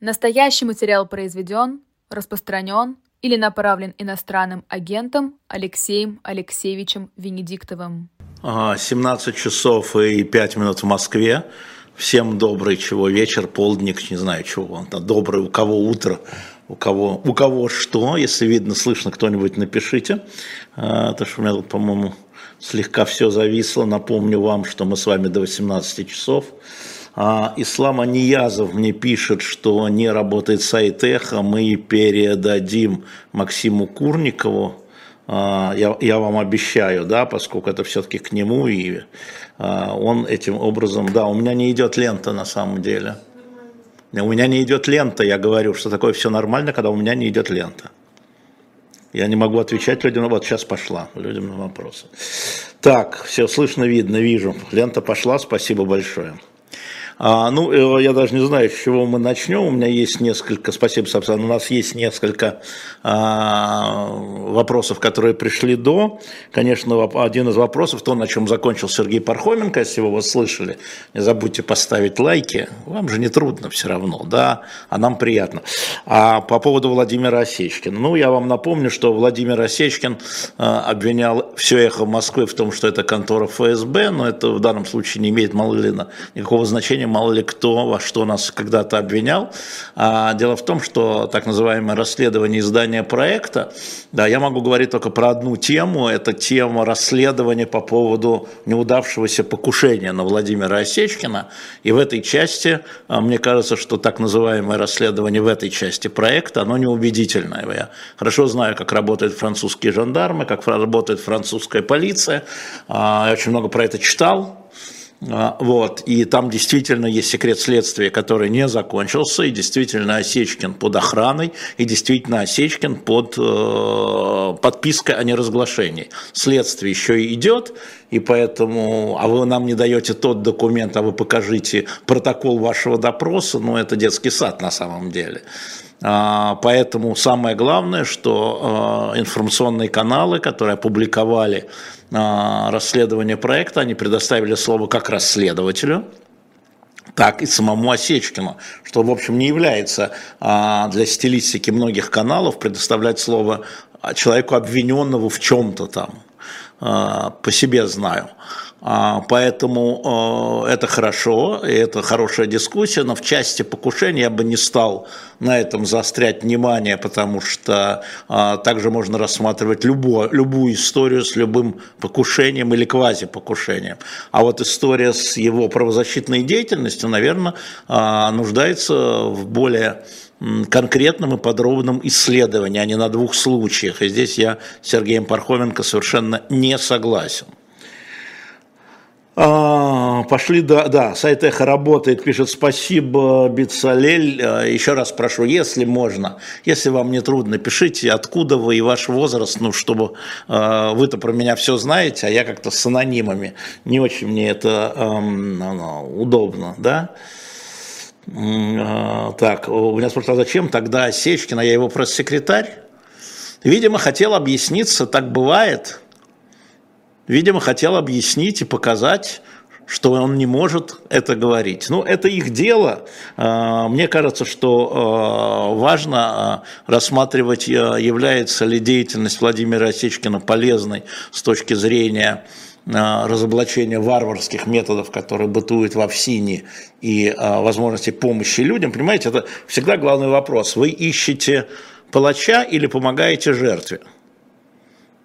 Настоящий материал произведен, распространен или направлен иностранным агентом Алексеем Алексеевичем Венедиктовым. 17 часов и 5 минут в Москве. Всем добрый чего вечер, полдник, не знаю чего. Добрый, у кого утро, у кого, у кого что. Если видно, слышно кто-нибудь, напишите. А, что у меня тут, по-моему, слегка все зависло. Напомню вам, что мы с вами до 18 часов. А, Ислам Аниязов мне пишет, что не работает сайт Эхо, мы передадим Максиму Курникову. А, я, я вам обещаю, да, поскольку это все-таки к нему, и а, он этим образом, да, у меня не идет лента на самом деле. У меня не идет лента, я говорю, что такое все нормально, когда у меня не идет лента. Я не могу отвечать людям, вот сейчас пошла, людям на вопросы. Так, все слышно, видно, вижу. Лента пошла, спасибо большое. А, ну, э, я даже не знаю, с чего мы начнем. У меня есть несколько, спасибо, собственно, у нас есть несколько а, вопросов, которые пришли до. Конечно, один из вопросов, то, на чем закончил Сергей Пархоменко, если вы его слышали, не забудьте поставить лайки. Вам же не трудно все равно, да, а нам приятно. А по поводу Владимира Осечкина. Ну, я вам напомню, что Владимир Осечкин а, обвинял все эхо Москвы в том, что это контора ФСБ, но это в данном случае не имеет мало ли никакого значения мало ли кто во что нас когда-то обвинял. А дело в том, что так называемое расследование издания проекта, да, я могу говорить только про одну тему, это тема расследования по поводу неудавшегося покушения на Владимира Осечкина. И в этой части, а, мне кажется, что так называемое расследование в этой части проекта, оно неубедительное. Я хорошо знаю, как работают французские жандармы, как работает французская полиция. А, я очень много про это читал, вот, и там действительно есть секрет следствия, который не закончился, и действительно Осечкин под охраной, и действительно Осечкин под э, подпиской о неразглашении. Следствие еще и идет, и поэтому, а вы нам не даете тот документ, а вы покажите протокол вашего допроса, ну это детский сад на самом деле. А, поэтому самое главное, что э, информационные каналы, которые опубликовали а, расследование проекта, они предоставили слово как расследователю, так и самому Осечкину, что, в общем, не является а, для стилистики многих каналов предоставлять слово человеку, обвиненному в чем-то там. По себе знаю. А, поэтому э, это хорошо, и это хорошая дискуссия, но в части покушения я бы не стал на этом заострять внимание, потому что а, также можно рассматривать любую, любую историю с любым покушением или квазипокушением. А вот история с его правозащитной деятельностью, наверное, а, нуждается в более конкретном и подробном исследовании, а не на двух случаях. И здесь я с Сергеем Пархоменко совершенно не согласен. А, пошли, да, да, сайт Эхо работает, пишет спасибо, Бицалель. А, еще раз прошу, если можно, если вам не трудно, пишите, откуда вы и ваш возраст, ну, чтобы а, вы-то про меня все знаете, а я как-то с анонимами. Не очень мне это эм, удобно, да. Так, у меня спрашивают, а зачем тогда Осечкин, а я его пресс-секретарь? Видимо, хотел объясниться, так бывает – видимо, хотел объяснить и показать, что он не может это говорить. Ну, это их дело. А, мне кажется, что а, важно а, рассматривать, является ли деятельность Владимира Осечкина полезной с точки зрения разоблачения варварских методов, которые бытуют во ВСИНе, и возможности помощи людям. Понимаете, это всегда главный вопрос. Вы ищете палача или помогаете жертве?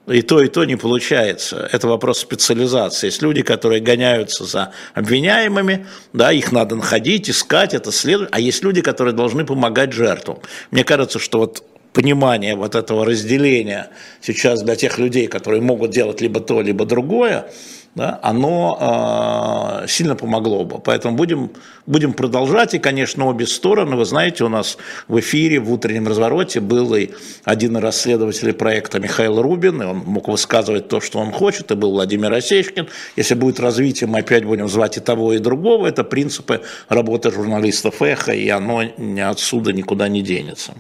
И то, и то не получается. Это вопрос специализации. Есть люди, которые гоняются за обвиняемыми, да, их надо находить, искать, это следует. А есть люди, которые должны помогать жертвам. Мне кажется, что вот понимание вот этого разделения сейчас для тех людей, которые могут делать либо то, либо другое, да, оно э, сильно помогло бы. Поэтому будем, будем продолжать. И, конечно, обе стороны. Вы знаете, у нас в эфире в утреннем развороте был и один из расследователей проекта Михаил Рубин, и он мог высказывать то, что он хочет, и был Владимир Осечкин. Если будет развитие, мы опять будем звать и того, и другого. Это принципы работы журналистов «Эхо», и оно отсюда никуда не денется.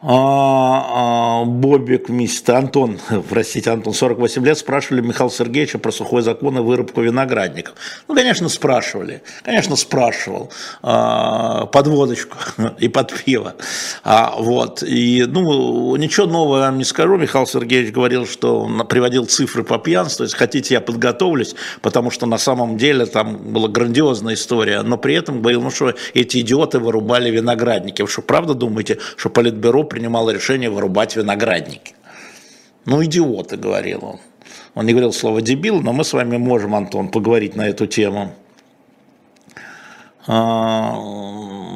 А, а, Бобик, мистер Антон, простите, Антон, 48 лет, спрашивали Михаила Сергеевича про сухой закон и вырубку виноградников. Ну, конечно, спрашивали, конечно, спрашивал а, под водочку и под пиво. А, вот, и, ну, ничего нового я вам не скажу, Михаил Сергеевич говорил, что он приводил цифры по пьянству, если хотите, я подготовлюсь, потому что на самом деле там была грандиозная история, но при этом говорил, ну, что эти идиоты вырубали виноградники. Вы что, правда думаете, что Политбюро принимал решение вырубать виноградники. Ну, идиоты, говорил он. Он не говорил слово дебил, но мы с вами можем, Антон, поговорить на эту тему.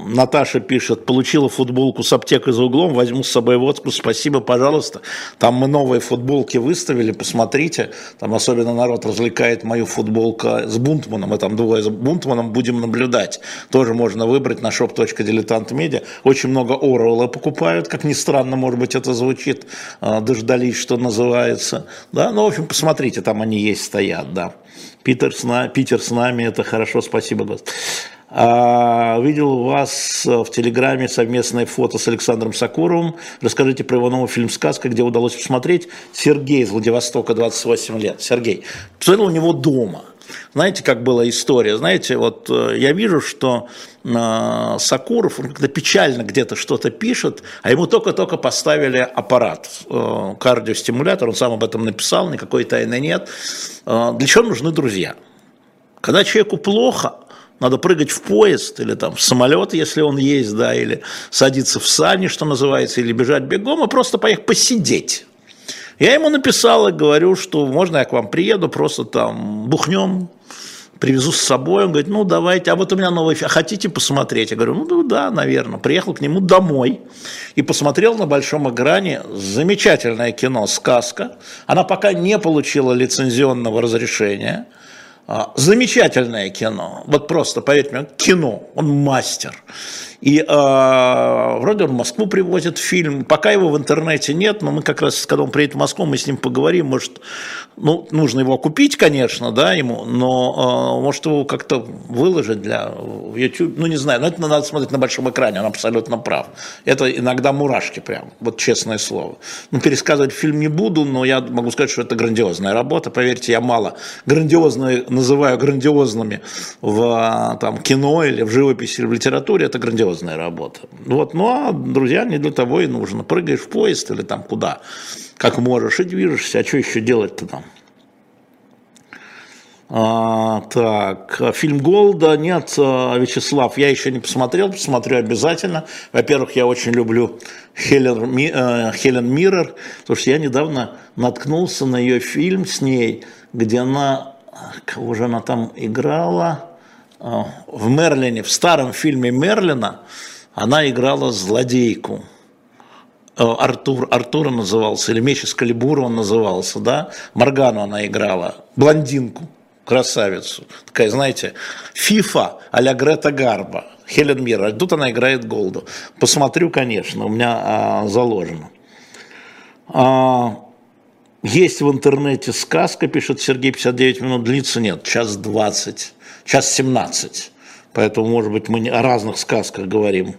Наташа пишет, получила футболку с аптекой за углом, возьму с собой водку, спасибо, пожалуйста. Там мы новые футболки выставили, посмотрите. Там особенно народ развлекает мою футболку с Бунтманом, мы там двое с Бунтманом будем наблюдать. Тоже можно выбрать на shop.diletant.media. Очень много Оруэлла покупают, как ни странно, может быть, это звучит, а, дождались, что называется. Да, ну, в общем, посмотрите, там они есть, стоят, да. Питер с, нами, Питер с нами, это хорошо, спасибо, Господи. А, видел у вас в Телеграме совместное фото с Александром Сакуровым. Расскажите про его новый фильм «Сказка», где удалось посмотреть. Сергей из Владивостока, 28 лет. Сергей. Посмотрел у него дома. Знаете, как была история? Знаете, вот э, я вижу, что э, Сакуров, он когда печально где-то что-то пишет, а ему только-только поставили аппарат, э, кардиостимулятор, он сам об этом написал, никакой тайны нет. Э, для чего нужны друзья? Когда человеку плохо, надо прыгать в поезд или там в самолет, если он есть, да, или садиться в сани, что называется, или бежать бегом, и просто поехать посидеть. Я ему написал и говорю, что можно я к вам приеду, просто там бухнем, привезу с собой. Он говорит, ну давайте, а вот у меня новый фильм, хотите посмотреть? Я говорю, ну да, наверное. Приехал к нему домой и посмотрел на большом экране замечательное кино «Сказка». Она пока не получила лицензионного разрешения – а, замечательное кино, вот просто, поверьте мне, кино, он мастер. И э, вроде он в Москву привозит фильм, пока его в интернете нет, но мы как раз, когда он приедет в Москву, мы с ним поговорим, может, ну, нужно его купить, конечно, да, ему, но э, может его как-то выложить для YouTube, ну, не знаю, но это надо смотреть на большом экране, он абсолютно прав. Это иногда мурашки прям, вот честное слово. Ну, пересказывать фильм не буду, но я могу сказать, что это грандиозная работа, поверьте, я мало грандиозные называю грандиозными в там, кино или в живописи или в литературе, это грандиозно серьезная работа. Вот, ну а друзья не для того и нужно. Прыгаешь в поезд или там куда, как можешь, и движешься. А что еще делать-то там? А, так, фильм Голда нет, а, Вячеслав, я еще не посмотрел, посмотрю обязательно. Во-первых, я очень люблю Хелен, э, Хелен Миррор, потому что я недавно наткнулся на ее фильм с ней, где она, кого же она там играла, в Мерлине, в старом фильме Мерлина, она играла злодейку. Э, Артур, Артура назывался, или Меч из Калибура он назывался, да? Моргану она играла, блондинку, красавицу. Такая, знаете, фифа а-ля Грета Гарба, Хелен Мира. Тут она играет Голду. Посмотрю, конечно, у меня а, заложено. А, есть в интернете сказка, пишет Сергей, 59 минут, длится нет, час 20 час 17. Поэтому, может быть, мы о разных сказках говорим.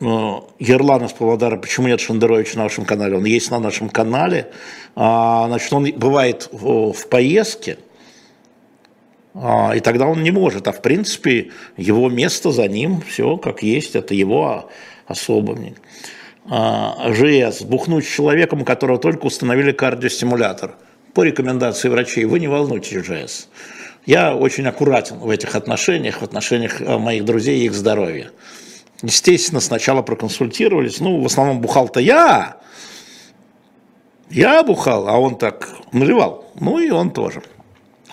Но Ерлан из Павлодара, почему нет Шендеровича на вашем канале? Он есть на нашем канале. А, значит, он бывает в, в поездке, а, и тогда он не может. А в принципе, его место за ним, все как есть, это его особо. А, ЖС. Бухнуть с человеком, у которого только установили кардиостимулятор. По рекомендации врачей. Вы не волнуйтесь, ЖС. Я очень аккуратен в этих отношениях, в отношениях э, моих друзей и их здоровья. Естественно, сначала проконсультировались, ну, в основном бухал-то я, я бухал, а он так наливал, ну и он тоже.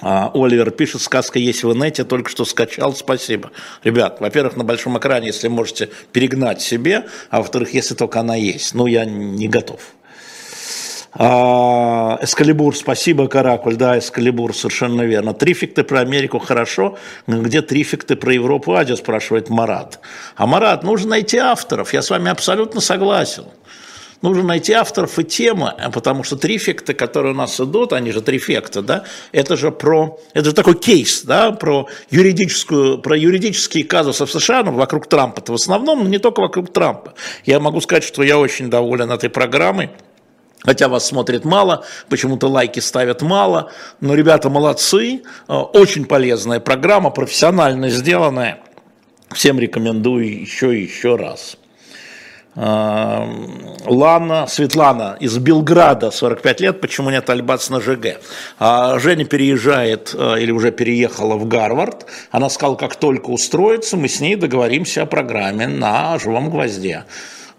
А, Оливер пишет, сказка есть в инете, только что скачал, спасибо. Ребят, во-первых, на большом экране, если можете перегнать себе, а во-вторых, если только она есть, ну я не готов. А, Эскалибур, спасибо, Каракуль, да, Эскалибур, совершенно верно. Трификты про Америку хорошо, где трификты про Европу, Адя, спрашивает Марат. А Марат, нужно найти авторов, я с вами абсолютно согласен. нужно найти авторов и темы, потому что трифекты, которые у нас идут, они же трифекты, да, это же про, это же такой кейс, да, про юридическую, про юридические казусы в США, ну, вокруг Трампа, -то в основном, но не только вокруг Трампа. Я могу сказать, что я очень доволен этой программой. Хотя вас смотрит мало, почему-то лайки ставят мало, но ребята молодцы, э, очень полезная программа, профессионально сделанная. Всем рекомендую еще и еще раз. Э, Лана, Светлана из Белграда, 45 лет, почему нет Альбац на ЖГ? А Женя переезжает э, или уже переехала в Гарвард. Она сказала, как только устроится, мы с ней договоримся о программе на живом гвозде.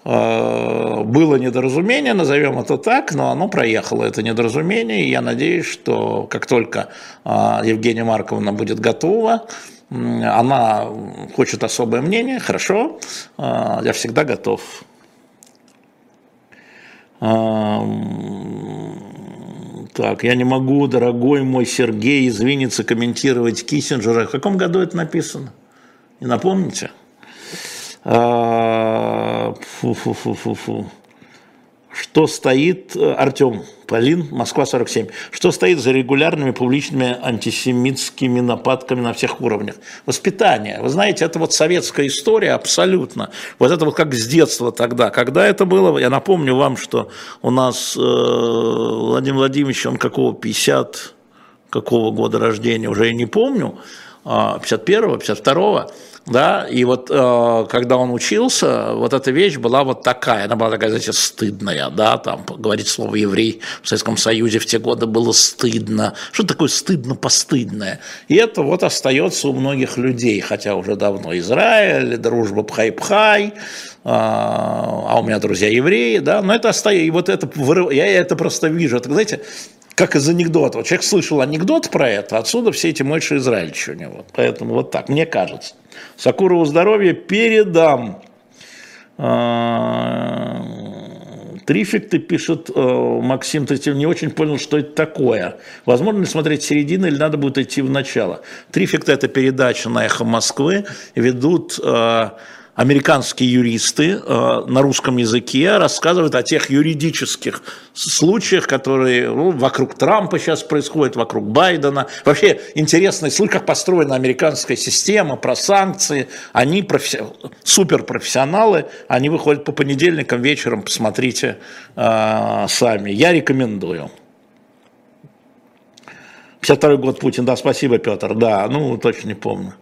Э, было недоразумение, назовем это так, но оно проехало, это недоразумение, и я надеюсь, что как только э, Евгения Марковна будет готова, она хочет особое мнение, хорошо, э, я всегда готов. Так, я не могу, дорогой мой Сергей, извиниться, комментировать Киссинджера. В каком году это написано? Не напомните? Фу-фу-фу-фу-фу. Что стоит, э, Артем, Полин, Москва 47, что стоит за регулярными публичными антисемитскими нападками на всех уровнях? Воспитание. Вы знаете, это вот советская история абсолютно. Вот это вот как с детства тогда. Когда это было, я напомню вам, что у нас э, Владимир Владимирович, он какого, 50, какого года рождения, уже я не помню, 51-го, а, 52-го, да, и вот э, когда он учился, вот эта вещь была вот такая, она была такая, знаете, стыдная, да, там говорить слово еврей в Советском Союзе в те годы было стыдно, что такое стыдно-постыдное, и это вот остается у многих людей, хотя уже давно Израиль, дружба пхай-пхай, а, а у меня друзья евреи, да, но это остается, и вот это, я это просто вижу, это, знаете, как из анекдота. Человек слышал анекдот про это, отсюда все эти мойши израильчи у него. Поэтому вот так, мне кажется. Сакурову здоровье передам. А, Трификты пишет э, Максим Третьев, не очень понял, что это такое. Возможно ли смотреть середину или надо будет идти в начало? Трификты – это передача на «Эхо Москвы». Ведут э, американские юристы э, на русском языке рассказывают о тех юридических случаях, которые ну, вокруг Трампа сейчас происходят, вокруг Байдена. Вообще интересный случай, как построена американская система, про санкции. Они профи... суперпрофессионалы, они выходят по понедельникам вечером, посмотрите э, сами. Я рекомендую. 52 год Путин, да, спасибо, Петр, да, ну, точно не помню.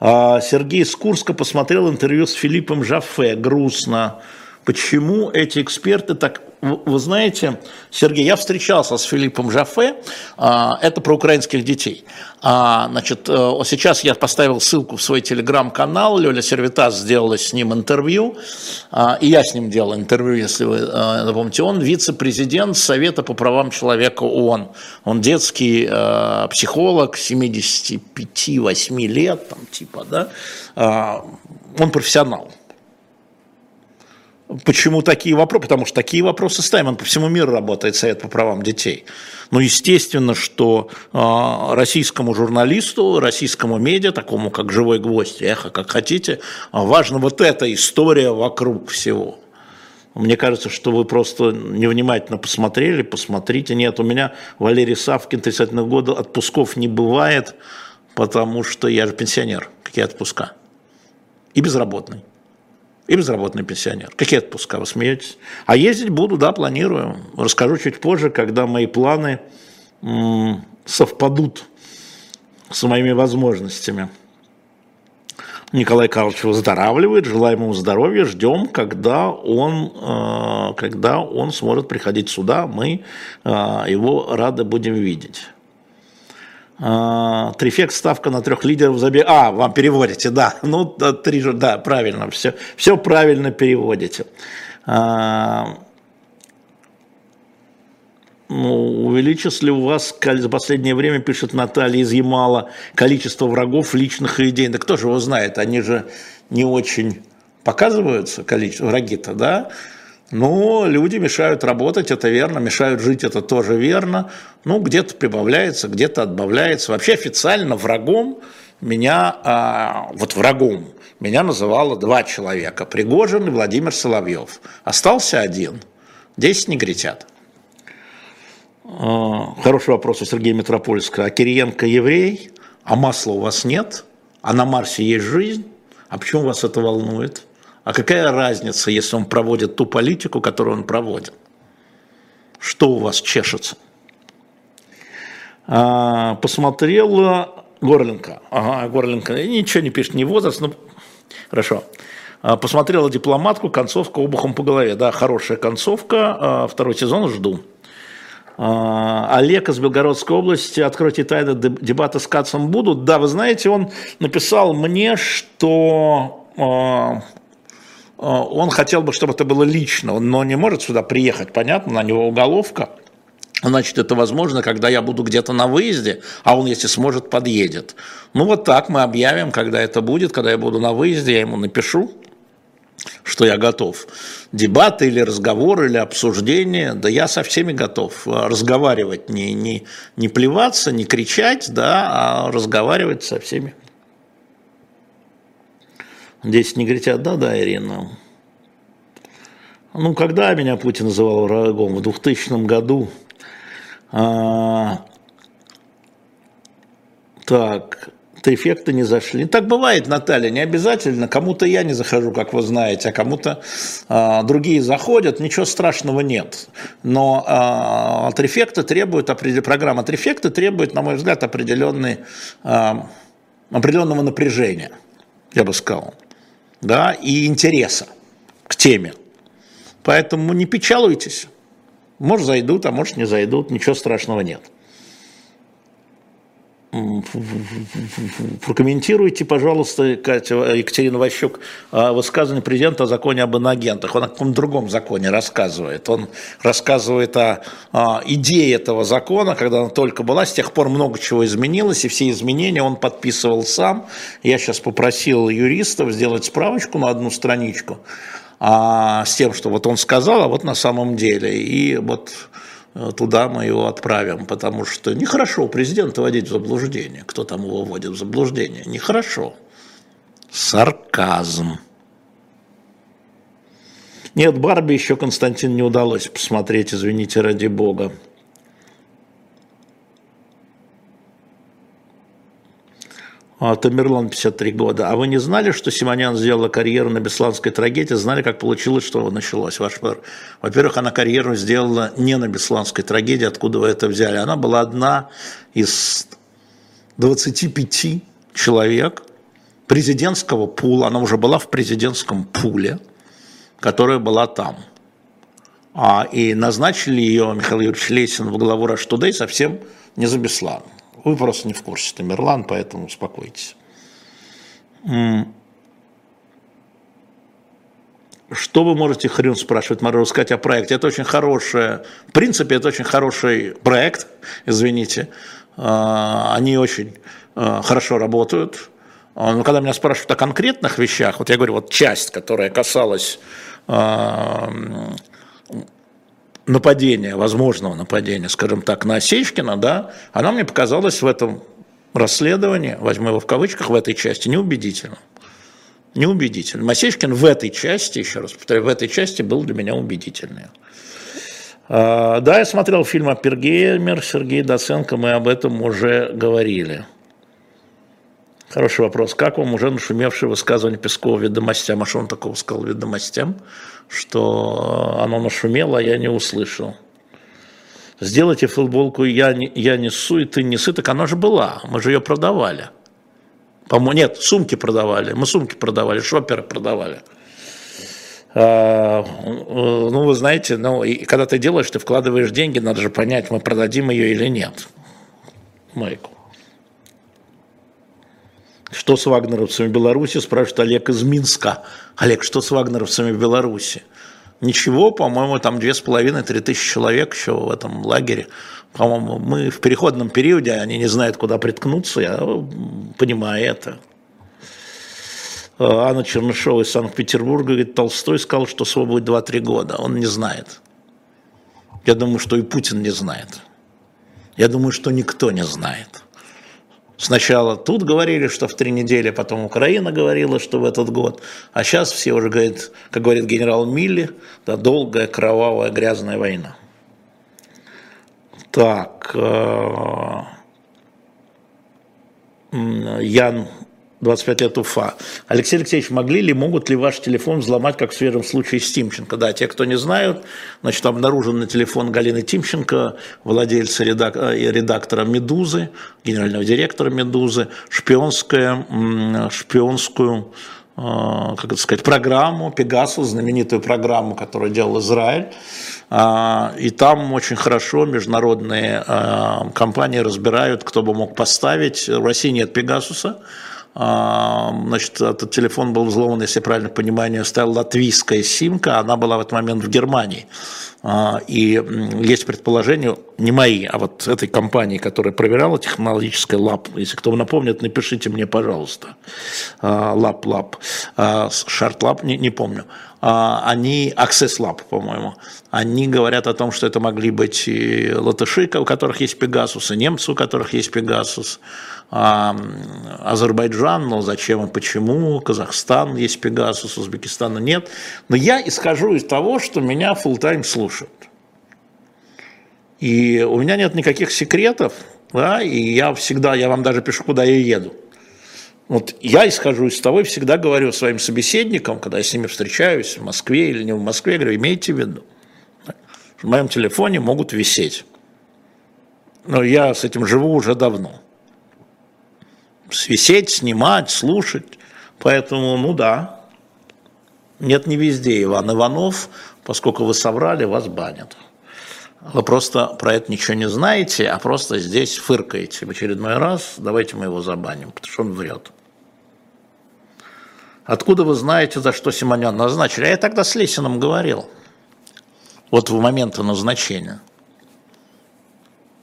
А, Сергей из Курска посмотрел интервью с Филиппом Жафе, грустно. Почему эти эксперты так вы знаете, Сергей, я встречался с Филиппом Жафе, а, это про украинских детей. А, значит, э, сейчас я поставил ссылку в свой телеграм-канал, Лёля Сервитас сделала с ним интервью, а, и я с ним делал интервью, если вы э, помните. Он вице-президент Совета по правам человека ООН. Он детский э, психолог, 75-8 лет, там, типа, да, он профессионал. Почему такие вопросы? Потому что такие вопросы ставим. Он по всему миру работает, Совет по правам детей. Но естественно, что э, российскому журналисту, российскому медиа, такому как «Живой гвоздь», «Эхо», как хотите, важна вот эта история вокруг всего. Мне кажется, что вы просто невнимательно посмотрели, посмотрите. Нет, у меня Валерий Савкин, 30 года, отпусков не бывает, потому что я же пенсионер. Какие отпуска? И безработный и безработный пенсионер. Какие отпуска, вы смеетесь? А ездить буду, да, планирую. Расскажу чуть позже, когда мои планы м- совпадут с моими возможностями. Николай Карлович выздоравливает, желаем ему здоровья, ждем, когда он, э, когда он сможет приходить сюда, мы э, его рады будем видеть. А, Трифекс ставка на трех лидеров забег. А, вам переводите, да. Ну, три же, да, правильно, все, все правильно переводите. А, ну, увеличилось ли у вас за последнее время, пишет Наталья из Ямала, количество врагов личных и идей? Да кто же его знает, они же не очень показываются, количество враги-то, да? Но люди мешают работать, это верно, мешают жить, это тоже верно. Ну, где-то прибавляется, где-то отбавляется. Вообще официально врагом меня, а, вот врагом, меня называло два человека, Пригожин и Владимир Соловьев. Остался один. 10 негритят. А, хороший вопрос у Сергея Метропольского. А Кириенко еврей? А масла у вас нет? А на Марсе есть жизнь? А почему вас это волнует? А какая разница, если он проводит ту политику, которую он проводит? Что у вас чешется? А, посмотрела Горленко. Ага, Горленко. Ничего не пишет, не возраст, ну, хорошо. А, посмотрела дипломатку, концовка обухом по голове. Да, хорошая концовка. А, второй сезон жду. А, Олег из Белгородской области, откройте тайны, дебаты с Кацом будут. Да, вы знаете, он написал мне, что он хотел бы, чтобы это было лично, но не может сюда приехать, понятно, на него уголовка. Значит, это возможно, когда я буду где-то на выезде, а он, если сможет, подъедет. Ну вот так мы объявим, когда это будет, когда я буду на выезде, я ему напишу, что я готов. Дебаты или разговоры, или обсуждение, да я со всеми готов. Разговаривать, не, не, не плеваться, не кричать, да, а разговаривать со всеми. Здесь не говорят, да-да, Ирина. Ну, когда меня Путин называл врагом? В 2000 году а, так, эффекты не зашли. Так бывает, Наталья, не обязательно. Кому-то я не захожу, как вы знаете, а кому-то а, другие заходят, ничего страшного нет. Но а, от эффекта требует, программа от эффекта требует, на мой взгляд, определенный, а, определенного напряжения, я бы сказал, да, и интереса к теме. Поэтому не печалуйтесь. Может зайдут, а может не зайдут, ничего страшного нет. Прокомментируйте, пожалуйста, Катя, Екатерина Ващук, высказывание президента о законе об инагентах. Он о каком другом законе рассказывает. Он рассказывает о, о идее этого закона, когда она только была. С тех пор много чего изменилось, и все изменения он подписывал сам. Я сейчас попросил юристов сделать справочку на одну страничку а, с тем, что вот он сказал, а вот на самом деле. И вот э, туда мы его отправим, потому что нехорошо президента водить в заблуждение. Кто там его вводит в заблуждение? Нехорошо. Сарказм. Нет, Барби еще Константин не удалось посмотреть, извините, ради бога. Тамерлан, 53 года. А вы не знали, что Симонян сделала карьеру на Бесланской трагедии? Знали, как получилось, что началось? Ваш Во-первых, она карьеру сделала не на Бесланской трагедии, откуда вы это взяли. Она была одна из 25 человек президентского пула. Она уже была в президентском пуле, которая была там. А, и назначили ее Михаил Юрьевич Лесин в главу Today совсем не за Бесланом. Вы просто не в курсе Тамерлан, поэтому успокойтесь. Что вы можете, Хрюн спрашивает, Мару, сказать о проекте? Это очень хороший, в принципе, это очень хороший проект, извините. А, они очень а, хорошо работают. А, но когда меня спрашивают о конкретных вещах, вот я говорю, вот часть, которая касалась нападения, возможного нападения, скажем так, на Осечкина, да, она мне показалась в этом расследовании, возьму его в кавычках, в этой части неубедительным. Неубедительным. Осечкин в этой части, еще раз повторяю, в этой части был для меня убедительный. А, да, я смотрел фильм «Апергеймер» Сергей Доценко, мы об этом уже говорили. Хороший вопрос. Как вам уже нашумевшее высказывание Пескова ведомостям? А что он такого сказал ведомостям? Что оно нашумело, а я не услышал. Сделайте футболку «Я, не, я несу, и ты несы». Так она же была, мы же ее продавали. По-моему, нет, сумки продавали. Мы сумки продавали, шоперы продавали. А, ну, вы знаете, ну, и когда ты делаешь, ты вкладываешь деньги, надо же понять, мы продадим ее или нет. Майку. Что с вагнеровцами в Беларуси, спрашивает Олег из Минска. Олег, что с вагнеровцами в Беларуси? Ничего, по-моему, там две с половиной, три тысячи человек еще в этом лагере. По-моему, мы в переходном периоде, они не знают, куда приткнуться, я понимаю это. Анна Чернышова из Санкт-Петербурга говорит, Толстой сказал, что свободе 2-3 года. Он не знает. Я думаю, что и Путин не знает. Я думаю, что никто не знает. Сначала тут говорили, что в три недели, потом Украина говорила, что в этот год. А сейчас все уже говорят, как говорит генерал Милли, да, долгая, кровавая, грязная война. Так, э, Ян 25 лет Уфа. Алексей Алексеевич, могли ли, могут ли ваш телефон взломать, как в свежем случае с Тимченко? Да, те, кто не знают, значит, обнаружен на телефон Галины Тимченко, владельца редак редактора «Медузы», генерального директора «Медузы», шпионская, шпионскую а, как это сказать, программу Пегасус, знаменитую программу, которую делал Израиль. А, и там очень хорошо международные а, компании разбирают, кто бы мог поставить. В России нет Пегасуса, значит, этот телефон был взломан, если я правильно понимаю, стояла латвийская симка, она была в этот момент в Германии. А, и есть предположение, не мои, а вот этой компании, которая проверяла технологическое lab, если кто напомнит, напишите мне, пожалуйста, lab, lab, шарт lab, не, не помню, они, Access Lab, по-моему, они говорят о том, что это могли быть и латыши, у которых есть Пегасус, и немцы, у которых есть Пегасус, а, Азербайджан, но зачем и почему, Казахстан есть Пегасус, Узбекистана нет. Но я исхожу из того, что меня full тайм слушают. И у меня нет никаких секретов, да, и я всегда, я вам даже пишу, куда я еду. Вот я исхожу из того и всегда говорю своим собеседникам, когда я с ними встречаюсь в Москве или не в Москве, говорю, имейте в виду, в моем телефоне могут висеть. Но я с этим живу уже давно висеть, снимать, слушать. Поэтому, ну да, нет не везде Иван Иванов, поскольку вы соврали, вас банят. Вы просто про это ничего не знаете, а просто здесь фыркаете в очередной раз, давайте мы его забаним, потому что он врет. Откуда вы знаете, за что Симонян назначили? А я тогда с Лесиным говорил, вот в момент назначения.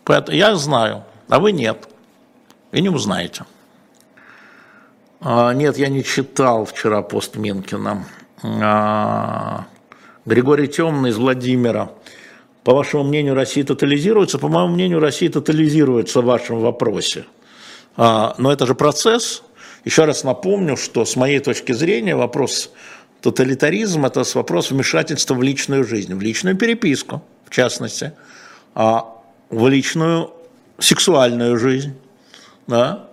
Поэтому я знаю, а вы нет, и не узнаете. А, нет, я не читал вчера пост Минкина. А, Григорий Темный из Владимира. По вашему мнению, Россия тотализируется? По моему мнению, Россия тотализируется в вашем вопросе. А, но это же процесс. Еще раз напомню, что с моей точки зрения вопрос тоталитаризм – это вопрос вмешательства в личную жизнь, в личную переписку, в частности, в личную сексуальную жизнь, да?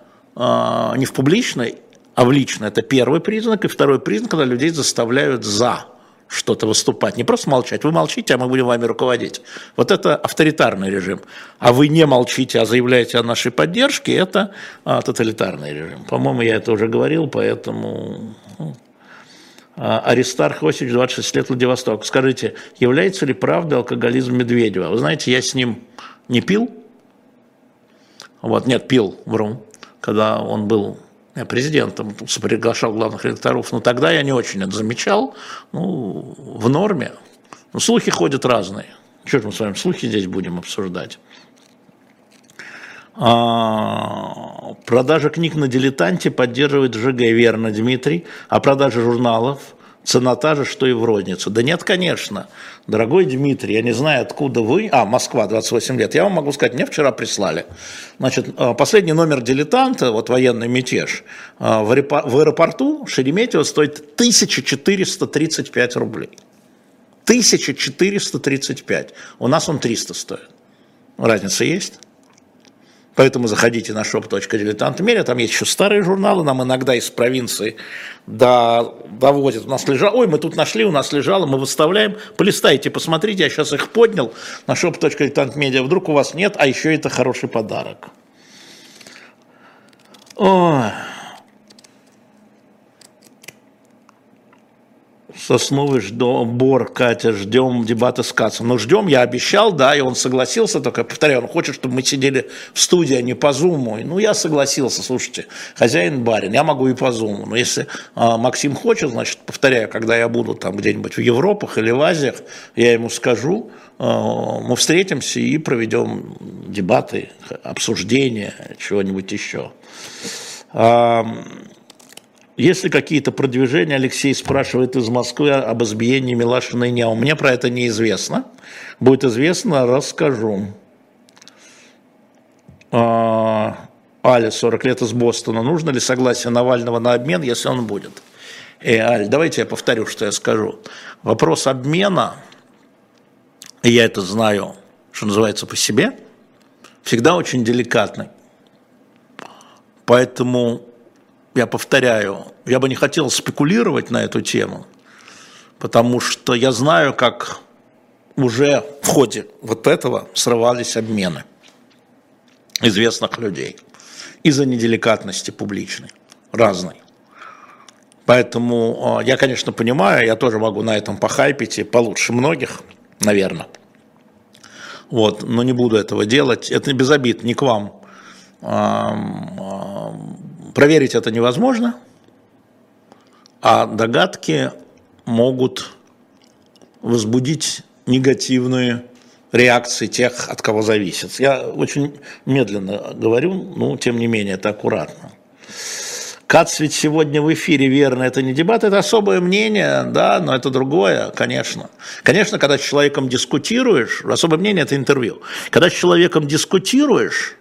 не в публичной, а в лично. Это первый признак. И второй признак, когда людей заставляют за что-то выступать. Не просто молчать. Вы молчите, а мы будем вами руководить. Вот это авторитарный режим. А вы не молчите, а заявляете о нашей поддержке, это а, тоталитарный режим. По-моему, я это уже говорил, поэтому... Ну, а, Аристарх Осич, 26 лет, Владивосток. Скажите, является ли правдой алкоголизм Медведева? Вы знаете, я с ним не пил. Вот, нет, пил, вру, когда он был президентом, приглашал главных редакторов, но тогда я не очень это замечал, ну, в норме. Ну, слухи ходят разные. Же мы с вами слухи здесь будем обсуждать? А, продажа книг на дилетанте поддерживает ЖГ, верно, Дмитрий. А продажа журналов Цена та же, что и в розницу. Да нет, конечно. Дорогой Дмитрий, я не знаю, откуда вы... А, Москва, 28 лет. Я вам могу сказать, мне вчера прислали. Значит, э, последний номер дилетанта, вот военный мятеж, э, в аэропорту Шереметьево стоит 1435 рублей. 1435. У нас он 300 стоит. Разница есть? Поэтому заходите на shop.diletant.media, там есть еще старые журналы, нам иногда из провинции до, доводят. У нас лежало, ой, мы тут нашли, у нас лежало, мы выставляем, полистайте, посмотрите, я сейчас их поднял на shop.diletant.media, вдруг у вас нет, а еще это хороший подарок. Ой. Сосновый ждем, Бор, Катя, ждем дебаты с Кацем. Ну, ждем, я обещал, да, и он согласился, только, повторяю, он хочет, чтобы мы сидели в студии, а не по зуму. Ну, я согласился, слушайте, хозяин барин, я могу и по зуму. Но если а, Максим хочет, значит, повторяю, когда я буду там где-нибудь в Европах или в Азиях, я ему скажу, а, мы встретимся и проведем дебаты, обсуждения, чего-нибудь еще. А, есть ли какие-то продвижения, Алексей спрашивает из Москвы об избиении Милашина и Няу. Мне про это неизвестно. Будет известно, расскажу. А, Аля, 40 лет из Бостона. Нужно ли согласие Навального на обмен, если он будет? Э, Аль, давайте я повторю, что я скажу. Вопрос обмена, я это знаю, что называется, по себе, всегда очень деликатный. Поэтому я повторяю, я бы не хотел спекулировать на эту тему, потому что я знаю, как уже в ходе вот этого срывались обмены известных людей из-за неделикатности публичной, разной. Поэтому а, я, конечно, понимаю, я тоже могу на этом похайпить и получше многих, наверное. Вот, но не буду этого делать. Это без обид, не к вам. Проверить это невозможно, а догадки могут возбудить негативные реакции тех, от кого зависит. Я очень медленно говорю, но тем не менее это аккуратно. Кац ведь сегодня в эфире, верно, это не дебат, это особое мнение, да, но это другое, конечно. Конечно, когда с человеком дискутируешь, особое мнение – это интервью. Когда с человеком дискутируешь,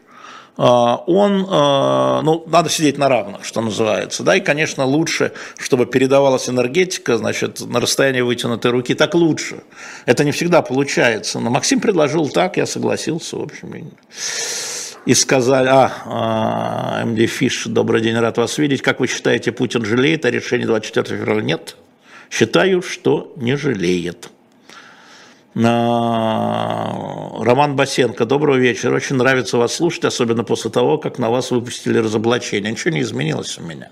он, а, ну, надо сидеть на равных, что называется, да, и, конечно, лучше, чтобы передавалась энергетика, значит, на расстоянии вытянутой руки, так лучше. Это не всегда получается, но Максим предложил так, я согласился, в общем, и сказали, а, а МД Фиш, добрый день, рад вас видеть, как вы считаете, Путин жалеет о решении 24 февраля? Нет, считаю, что не жалеет. Роман Басенко, доброго вечера. Очень нравится вас слушать, особенно после того, как на вас выпустили разоблачение. Ничего не изменилось у меня.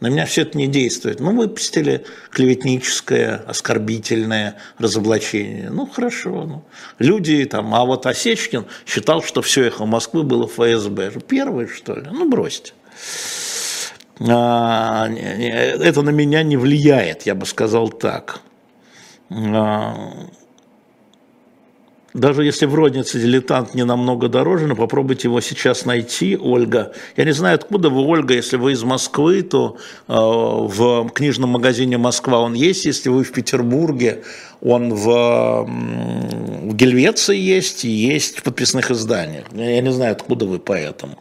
На меня все это не действует. Ну, выпустили клеветническое, оскорбительное разоблачение. Ну, хорошо. Ну. Люди там, а вот Осечкин считал, что все эхо Москвы было ФСБ. Первый, что ли? Ну, бросьте. А, это на меня не влияет, я бы сказал так. Даже если в рознице дилетант не намного дороже, но попробуйте его сейчас найти, Ольга. Я не знаю, откуда вы, Ольга, если вы из Москвы, то э, в книжном магазине «Москва» он есть, если вы в Петербурге, он в, в Гельвеции есть и есть в подписных изданиях. Я не знаю, откуда вы поэтому.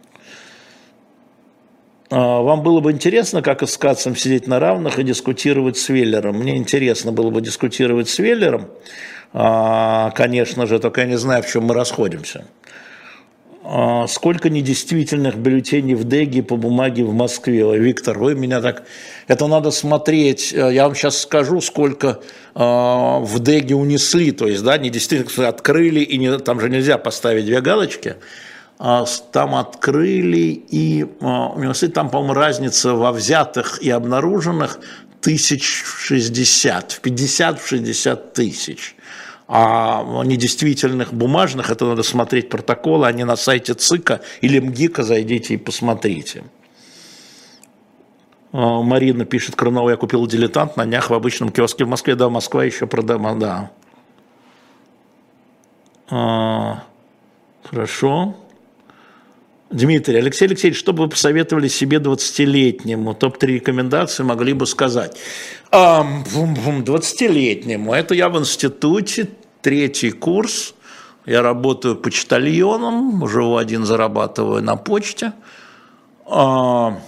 А, вам было бы интересно, как с Кацем сидеть на равных и дискутировать с Веллером? Мне интересно было бы дискутировать с Веллером, конечно же, только я не знаю, в чем мы расходимся. А, сколько недействительных бюллетеней в ДЭГе по бумаге в Москве? Ой, Виктор, вы меня так... Это надо смотреть. Э, я вам сейчас скажу, сколько а, в ДЭГе унесли. То есть, да, недействительных открыли, и не, там же нельзя поставить две галочки. Там открыли и унесли. Там, по-моему, разница во взятых и обнаруженных тысяч шестьдесят, в пятьдесят, в шестьдесят тысяч а недействительных бумажных, это надо смотреть протоколы, они на сайте ЦИКа или МГИКа зайдите и посмотрите. А, Марина пишет, Крынова, я купил дилетант на днях в обычном киоске в Москве, да, Москва еще продам, да. А, хорошо. Дмитрий, Алексей Алексеевич, что бы вы посоветовали себе 20-летнему? Топ-3 рекомендации могли бы сказать. 20-летнему. Это я в институте, третий курс. Я работаю почтальоном, живу один, зарабатываю на почте. А,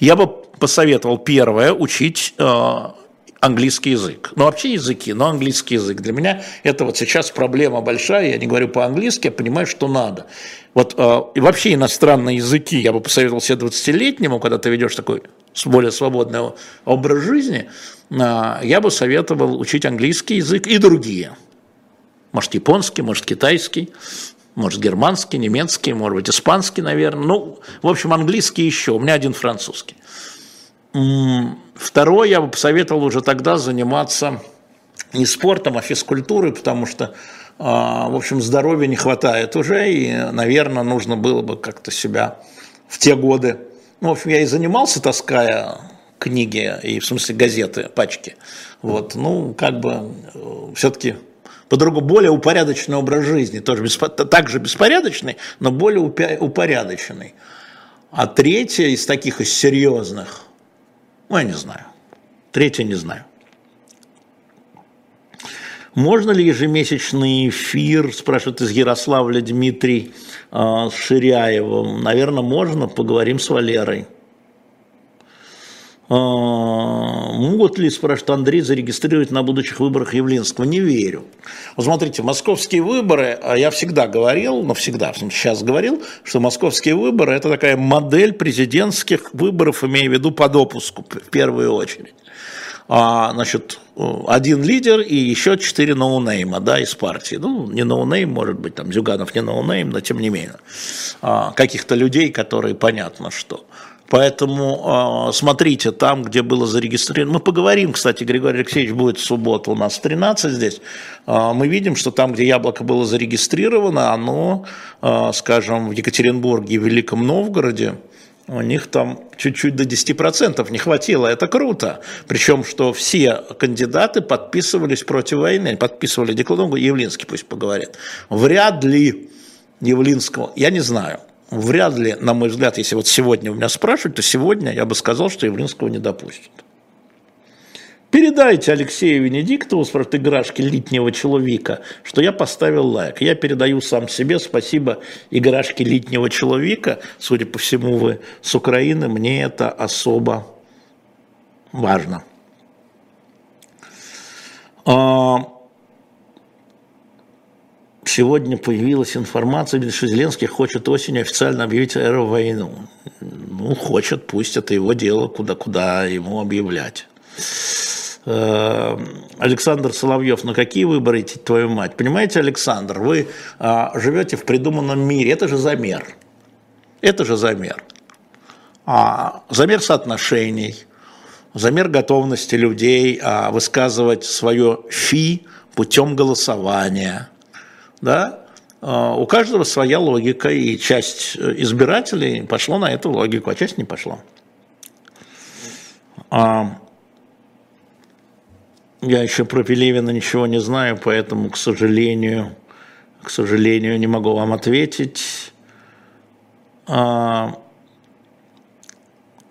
я бы посоветовал первое учить а, английский язык. Ну, вообще языки, но английский язык. Для меня это вот сейчас проблема большая, я не говорю по-английски, я понимаю, что надо. Вот э, и вообще иностранные языки я бы посоветовал себе 20-летнему, когда ты ведешь такой более свободный образ жизни, я бы советовал учить английский язык и другие. Может, японский, может, китайский, может, германский, немецкий, может быть, испанский, наверное. Ну, в общем, английский еще. У меня один французский. Второе, я бы посоветовал уже тогда заниматься не спортом, а физкультурой, потому что, а, в общем, здоровья не хватает уже, и, наверное, нужно было бы как-то себя в те годы. Ну, в общем, я и занимался, таская книги, и в смысле газеты, пачки. Вот, ну, как бы э, все-таки по-другому, более упорядоченный образ жизни, тоже беспо, также беспорядочный, но более упорядоченный. А третье из таких, из серьезных – ну, я не знаю. Третье не знаю. Можно ли ежемесячный эфир, спрашивает из Ярославля Дмитрий э, с Ширяевым? Наверное, можно, поговорим с Валерой. Э, могут ли, спрашивает Андрей, зарегистрировать на будущих выборах Явлинского? Не верю. Вот смотрите, московские выборы, а я всегда говорил, но всегда, сейчас говорил, что московские выборы – это такая модель президентских выборов, имея в виду по допуску в первую очередь а, значит, один лидер и еще четыре no-name а, да, из партии. Ну, не no-name, может быть, там, Зюганов не no-name, но тем не менее. А, каких-то людей, которые понятно что. Поэтому э, смотрите, там, где было зарегистрировано, мы поговорим, кстати, Григорий Алексеевич будет в субботу у нас 13 здесь, э, мы видим, что там, где яблоко было зарегистрировано, оно, э, скажем, в Екатеринбурге и Великом Новгороде, у них там чуть-чуть до 10% не хватило, это круто. Причем, что все кандидаты подписывались против войны, подписывали декларацию, Явлинский пусть поговорит. Вряд ли Явлинского, я не знаю, вряд ли, на мой взгляд, если вот сегодня у меня спрашивают, то сегодня я бы сказал, что Явлинского не допустят. Передайте Алексею Венедиктову, спрашивает играшки летнего человека, что я поставил лайк. Я передаю сам себе спасибо играшки летнего человека. Судя по всему, вы с Украины, мне это особо важно. А, сегодня появилась информация, что Зеленский хочет осенью официально объявить войну. Ну, хочет, пусть это его дело, куда-куда ему объявлять. Э, Александр Соловьев, на какие выборы идти, твою мать? Понимаете, Александр, вы а, живете в придуманном мире, это же замер. Это же замер. А, замер соотношений, замер готовности людей а, высказывать свое фи путем голосования. Да? А, у каждого своя логика, и часть избирателей пошла на эту логику, а часть не пошла. А, я еще про Пелевина ничего не знаю, поэтому, к сожалению, к сожалению, не могу вам ответить. А,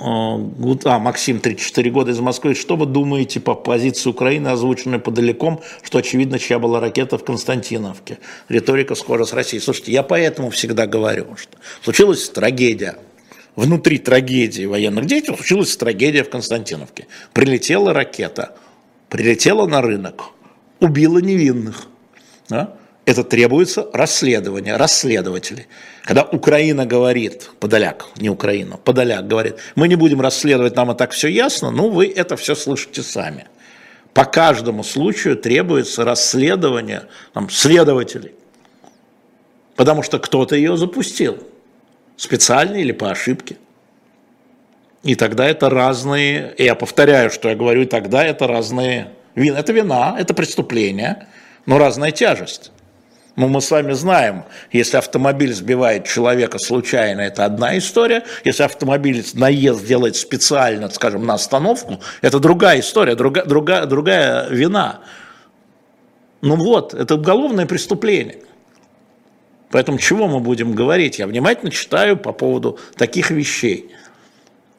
а, а Максим, 34 года из Москвы. Что вы думаете по позиции Украины, озвученной подалеком, что очевидно, чья была ракета в Константиновке? Риторика скоро с Россией. Слушайте, я поэтому всегда говорю, что случилась трагедия. Внутри трагедии военных действий случилась трагедия в Константиновке. Прилетела ракета – прилетела на рынок, убила невинных. Да? Это требуется расследование, расследователи. Когда Украина говорит, Подоляк, не Украина, Подоляк говорит, мы не будем расследовать, нам и так все ясно, ну вы это все слышите сами. По каждому случаю требуется расследование там, следователей, потому что кто-то ее запустил, специально или по ошибке. И тогда это разные, я повторяю, что я говорю, тогда это разные. Это вина, это преступление, но разная тяжесть. Ну, мы с вами знаем, если автомобиль сбивает человека случайно, это одна история. Если автомобиль наезд делает специально, скажем, на остановку, это другая история, другая, другая, другая вина. Ну вот, это уголовное преступление. Поэтому чего мы будем говорить? Я внимательно читаю по поводу таких вещей.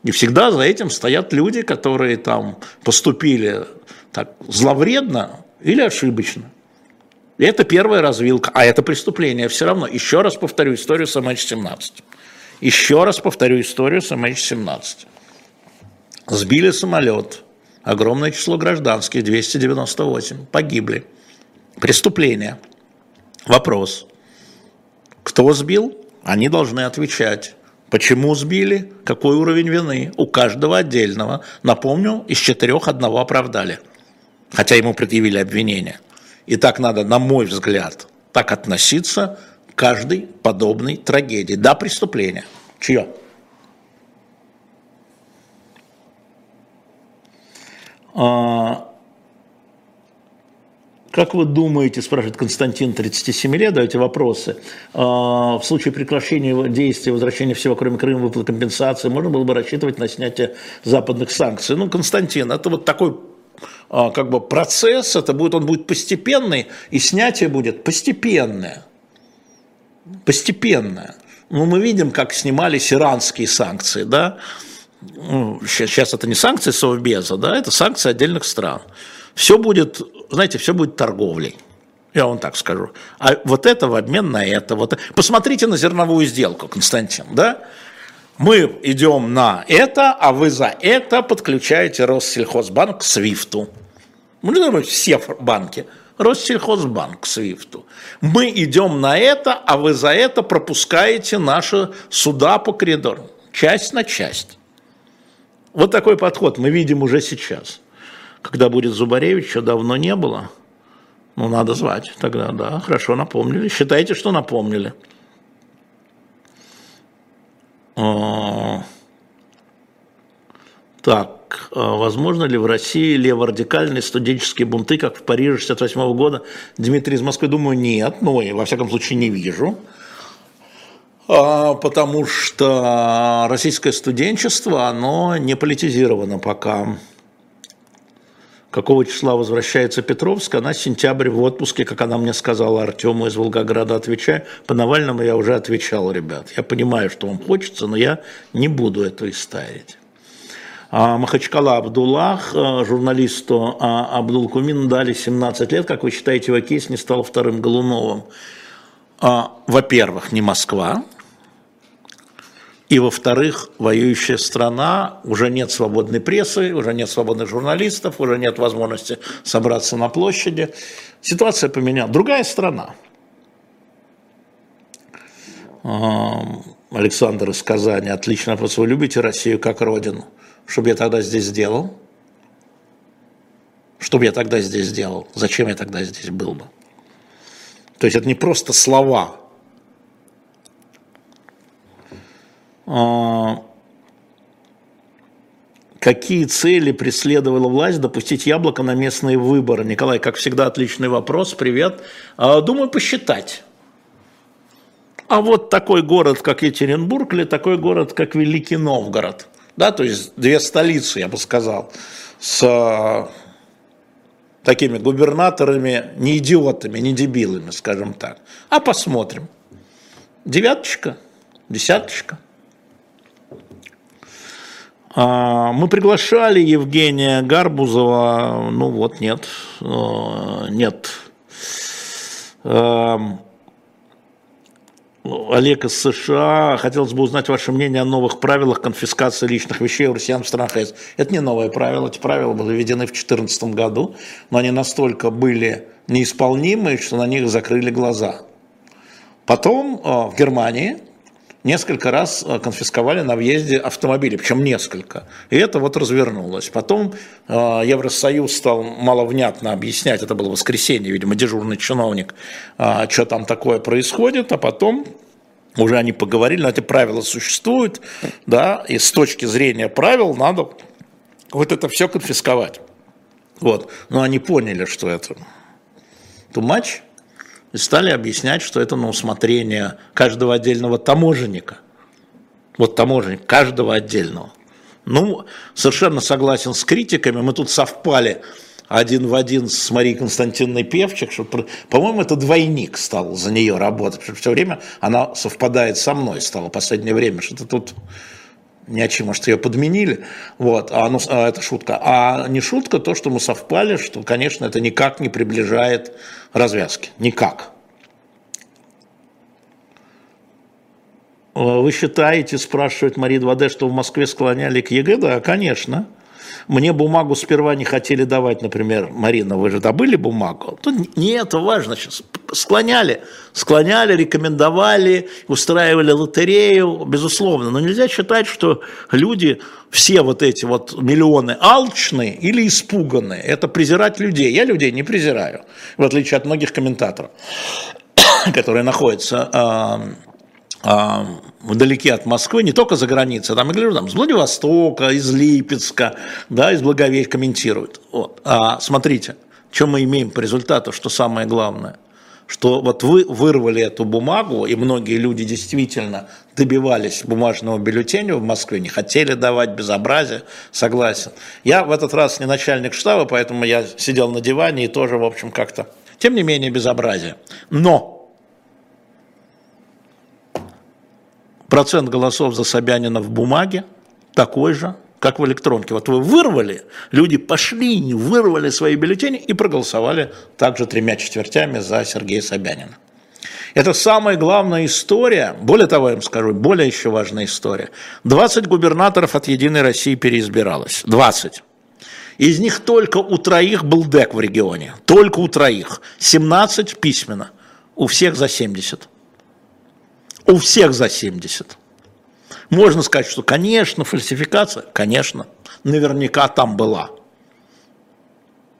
И всегда за этим стоят люди, которые там поступили так зловредно или ошибочно. Это первая развилка, а это преступление все равно. Еще раз повторю историю с MH17. Еще раз повторю историю с MH17. Сбили самолет, огромное число гражданских, 298, погибли. Преступление. Вопрос. Кто сбил? Они должны отвечать. Почему сбили? Какой уровень вины? У каждого отдельного. Напомню, из четырех одного оправдали. Хотя ему предъявили обвинение. И так надо, на мой взгляд, так относиться к каждой подобной трагедии. Да, преступление. Чье? А, как вы думаете, спрашивает Константин, 37 лет, даете вопросы, а, в случае прекращения действия, возвращения всего, кроме Крыма, выплаты компенсации, можно было бы рассчитывать на снятие западных санкций? Ну, Константин, это вот такой как бы процесс, это будет, он будет постепенный, и снятие будет постепенное. Постепенное. Ну, мы видим, как снимались иранские санкции, да, ну, сейчас, сейчас это не санкции Совбеза, да, это санкции отдельных стран. Все будет, знаете, все будет торговлей. Я вам так скажу. А вот это в обмен на это. Вот. Посмотрите на зерновую сделку, Константин, да? Мы идем на это, а вы за это подключаете Россельхозбанк к Свифту. Мы ну, все банки. Россельхозбанк Свифту. Мы идем на это, а вы за это пропускаете наши суда по коридору. Часть на часть. Вот такой подход мы видим уже сейчас. Когда будет Зубаревич, еще давно не было. Ну, надо звать тогда, да, хорошо напомнили. Считайте, что напомнили. А, так, а возможно ли в России леворадикальные студенческие бунты, как в Париже 68 года? Дмитрий из Москвы, думаю, нет, ну, и во всяком случае не вижу. А, потому что российское студенчество, оно не политизировано пока. Какого числа возвращается Петровск? Она сентябрь в отпуске, как она мне сказала, Артему из Волгограда отвечаю. По Навальному я уже отвечал, ребят. Я понимаю, что вам хочется, но я не буду это истаять. А Махачкала Абдуллах, а, журналисту а, Абдул Кумин дали 17 лет. Как вы считаете, его кейс не стал вторым Голуновым? Во-первых, не Москва, и, во-вторых, воюющая страна, уже нет свободной прессы, уже нет свободных журналистов, уже нет возможности собраться на площади. Ситуация поменялась. Другая страна. Александр из Казани. Отлично вопрос. Вы любите Россию как родину? Что бы я тогда здесь сделал? Что бы я тогда здесь сделал? Зачем я тогда здесь был бы? То есть это не просто слова, А, какие цели преследовала власть допустить яблоко на местные выборы? Николай, как всегда, отличный вопрос. Привет. А, думаю, посчитать. А вот такой город, как Екатеринбург, или такой город, как Великий Новгород. Да, то есть две столицы, я бы сказал, с а, такими губернаторами, не идиотами, не дебилами, скажем так. А посмотрим. Девяточка, десяточка. А, мы приглашали Евгения Гарбузова, ну вот нет, э, нет. Эм, Олег из США, хотелось бы узнать ваше мнение о новых правилах конфискации личных вещей у россиян в странах ЕС. Это не новое правило, эти правила были введены в 2014 году, но они настолько были неисполнимы, что на них закрыли глаза. Потом э, в Германии несколько раз э, конфисковали на въезде автомобили, причем несколько. И это вот развернулось. Потом э, Евросоюз стал маловнятно объяснять, это было воскресенье, видимо, дежурный чиновник, э, что там такое происходит, а потом уже они поговорили, но эти правила существуют, да, и с точки зрения правил надо вот это все конфисковать. Вот. Но они поняли, что это too much, и стали объяснять, что это на усмотрение каждого отдельного таможенника. Вот таможенник, каждого отдельного. Ну, совершенно согласен с критиками, мы тут совпали один в один с Марией Константиновной Певчик, что, по-моему, это двойник стал за нее работать, потому что все время она совпадает со мной, стало в последнее время, что-то тут ни о чем, может, ее подменили, вот, а, ну, а это шутка. А не шутка то, что мы совпали, что, конечно, это никак не приближает развязки, никак. Вы считаете, спрашивает Мария 2D, что в Москве склоняли к ЕГЭ? Да, конечно. Мне бумагу сперва не хотели давать, например, Марина, вы же добыли бумагу? Тут это важно сейчас. Склоняли, склоняли, рекомендовали, устраивали лотерею, безусловно. Но нельзя считать, что люди, все вот эти вот миллионы алчные или испуганные. Это презирать людей. Я людей не презираю, в отличие от многих комментаторов, которые находятся вдалеке от Москвы, не только за границей, там, я говорю, там, с Владивостока, из Липецка, да, из Благовея комментируют. Вот. А смотрите, что мы имеем по результату, что самое главное, что вот вы вырвали эту бумагу, и многие люди действительно добивались бумажного бюллетеня в Москве, не хотели давать безобразие, согласен. Я в этот раз не начальник штаба, поэтому я сидел на диване и тоже, в общем, как-то, тем не менее, безобразие. Но Процент голосов за Собянина в бумаге такой же, как в электронке. Вот вы вырвали, люди пошли, вырвали свои бюллетени и проголосовали также тремя четвертями за Сергея Собянина. Это самая главная история, более того, я вам скажу, более еще важная история. 20 губернаторов от «Единой России» переизбиралось. 20. Из них только у троих был ДЭК в регионе. Только у троих. 17 письменно. У всех за 70. У всех за 70. Можно сказать, что, конечно, фальсификация, конечно, наверняка там была.